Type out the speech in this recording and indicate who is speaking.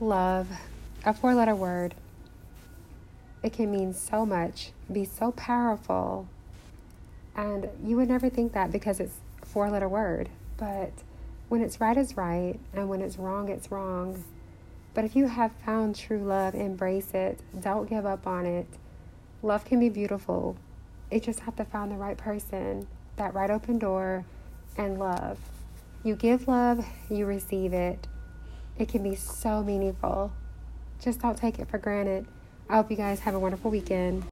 Speaker 1: love, a four letter word, it can mean so much, be so powerful. And you would never think that because it's a four letter word. But when it's right, it's right. And when it's wrong, it's wrong. But if you have found true love, embrace it. Don't give up on it. Love can be beautiful. You just have to find the right person, that right open door, and love. You give love, you receive it. It can be so meaningful. Just don't take it for granted. I hope you guys have a wonderful weekend.